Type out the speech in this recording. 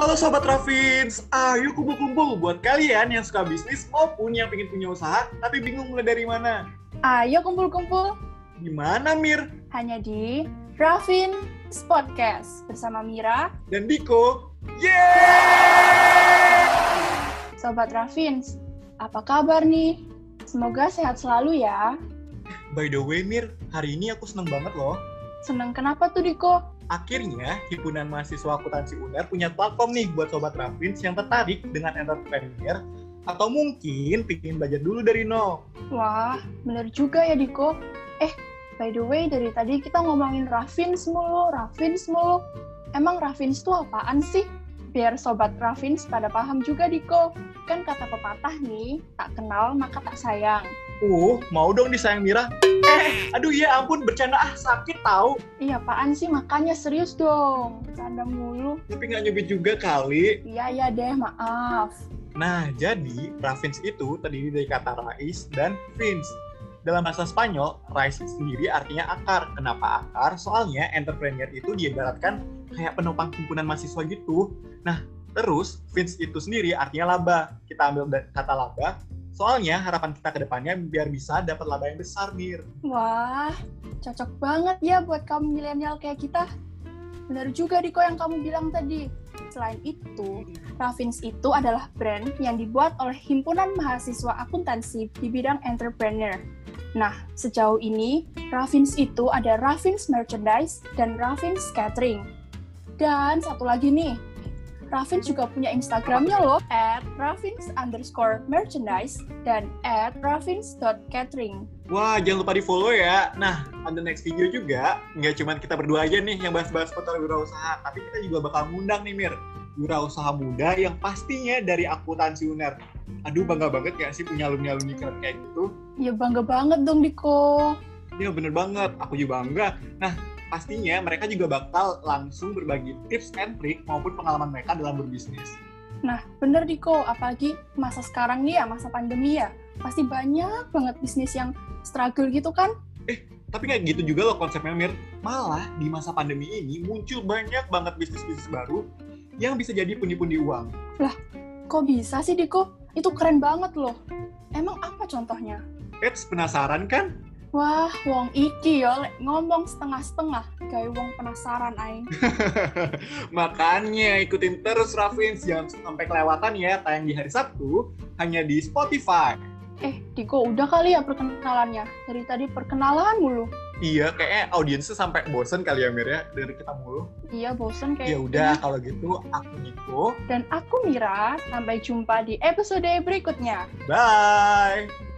Halo Sobat Rafins, ayo kumpul-kumpul buat kalian yang suka bisnis maupun yang pengen punya usaha tapi bingung mulai dari mana. Ayo kumpul-kumpul Gimana Mir hanya di Rafin Podcast bersama Mira, dan Diko? Yeay! Sobat Rafins. Apa kabar nih? Semoga sehat selalu ya. By the way Mir, hari ini aku seneng banget loh. Seneng kenapa tuh Diko? Akhirnya, Himpunan Mahasiswa Akuntansi UNER punya platform nih buat Sobat Rafins yang tertarik dengan entrepreneur atau mungkin pengen belajar dulu dari nol. Wah, bener juga ya Diko. Eh, by the way dari tadi kita ngomongin Rafins mulu, Rafins mulu. Emang Rafins tuh apaan sih? Biar Sobat Rafins pada paham juga Diko. Kan kata pepatah nih, tak kenal maka tak sayang. Uh, mau dong disayang Mira? Eh, aduh ya ampun, bercanda ah, sakit tahu. Iya apaan sih? Makanya serius dong. Bercanda mulu. Tapi nggak nyubit juga kali. Iya, iya deh, maaf. Nah, jadi Ravins itu terdiri dari kata rais dan fins. Dalam bahasa Spanyol, rais sendiri artinya akar. Kenapa akar? Soalnya entrepreneur itu diibaratkan kayak penopang himpunan mahasiswa gitu. Nah, terus fins itu sendiri artinya laba. Kita ambil kata laba, soalnya harapan kita ke depannya biar bisa dapat laba yang besar, Mir. Wah, cocok banget ya buat kaum milenial kayak kita. Benar juga Diko yang kamu bilang tadi. Selain itu, Rafins itu adalah brand yang dibuat oleh Himpunan Mahasiswa Akuntansi di bidang entrepreneur. Nah, sejauh ini, Rafins itu ada Rafins Merchandise dan Rafins Catering. Dan satu lagi nih, Rafins juga punya Instagramnya loh, at Rafins underscore merchandise dan at Rafins.catering. Wah, jangan lupa di follow ya. Nah, on the next video juga, nggak cuma kita berdua aja nih yang bahas-bahas seputar wirausaha, tapi kita juga bakal ngundang nih, Mir. Wirausaha muda yang pastinya dari akuntansi UNER. Aduh, bangga banget gak sih punya alumni-alumni keren kayak gitu? Ya bangga banget dong Diko. Ya bener banget, aku juga bangga. Nah, pastinya mereka juga bakal langsung berbagi tips and trick maupun pengalaman mereka dalam berbisnis. Nah bener Diko, apalagi masa sekarang nih ya, masa pandemi ya. Pasti banyak banget bisnis yang struggle gitu kan. Tapi nggak gitu juga loh konsepnya, Mir. Malah di masa pandemi ini muncul banyak banget bisnis-bisnis baru yang bisa jadi pundi-pundi uang. Kok bisa sih Diko? Itu keren banget loh. Emang apa contohnya? Eits, penasaran kan? Wah, wong iki yo lek ngomong setengah-setengah. Kayak wong penasaran aing. Makanya ikutin terus Rafins, jangan sampai kelewatan ya tayang di hari Sabtu hanya di Spotify. Eh, Diko udah kali ya perkenalannya. Dari tadi perkenalan mulu. Iya, kayaknya audiensnya sampai bosen kali ya Mir ya dari kita mulu. Iya, bosen kayak Ya udah, kalau gitu aku Niko. Dan aku Mira, sampai jumpa di episode berikutnya. Bye.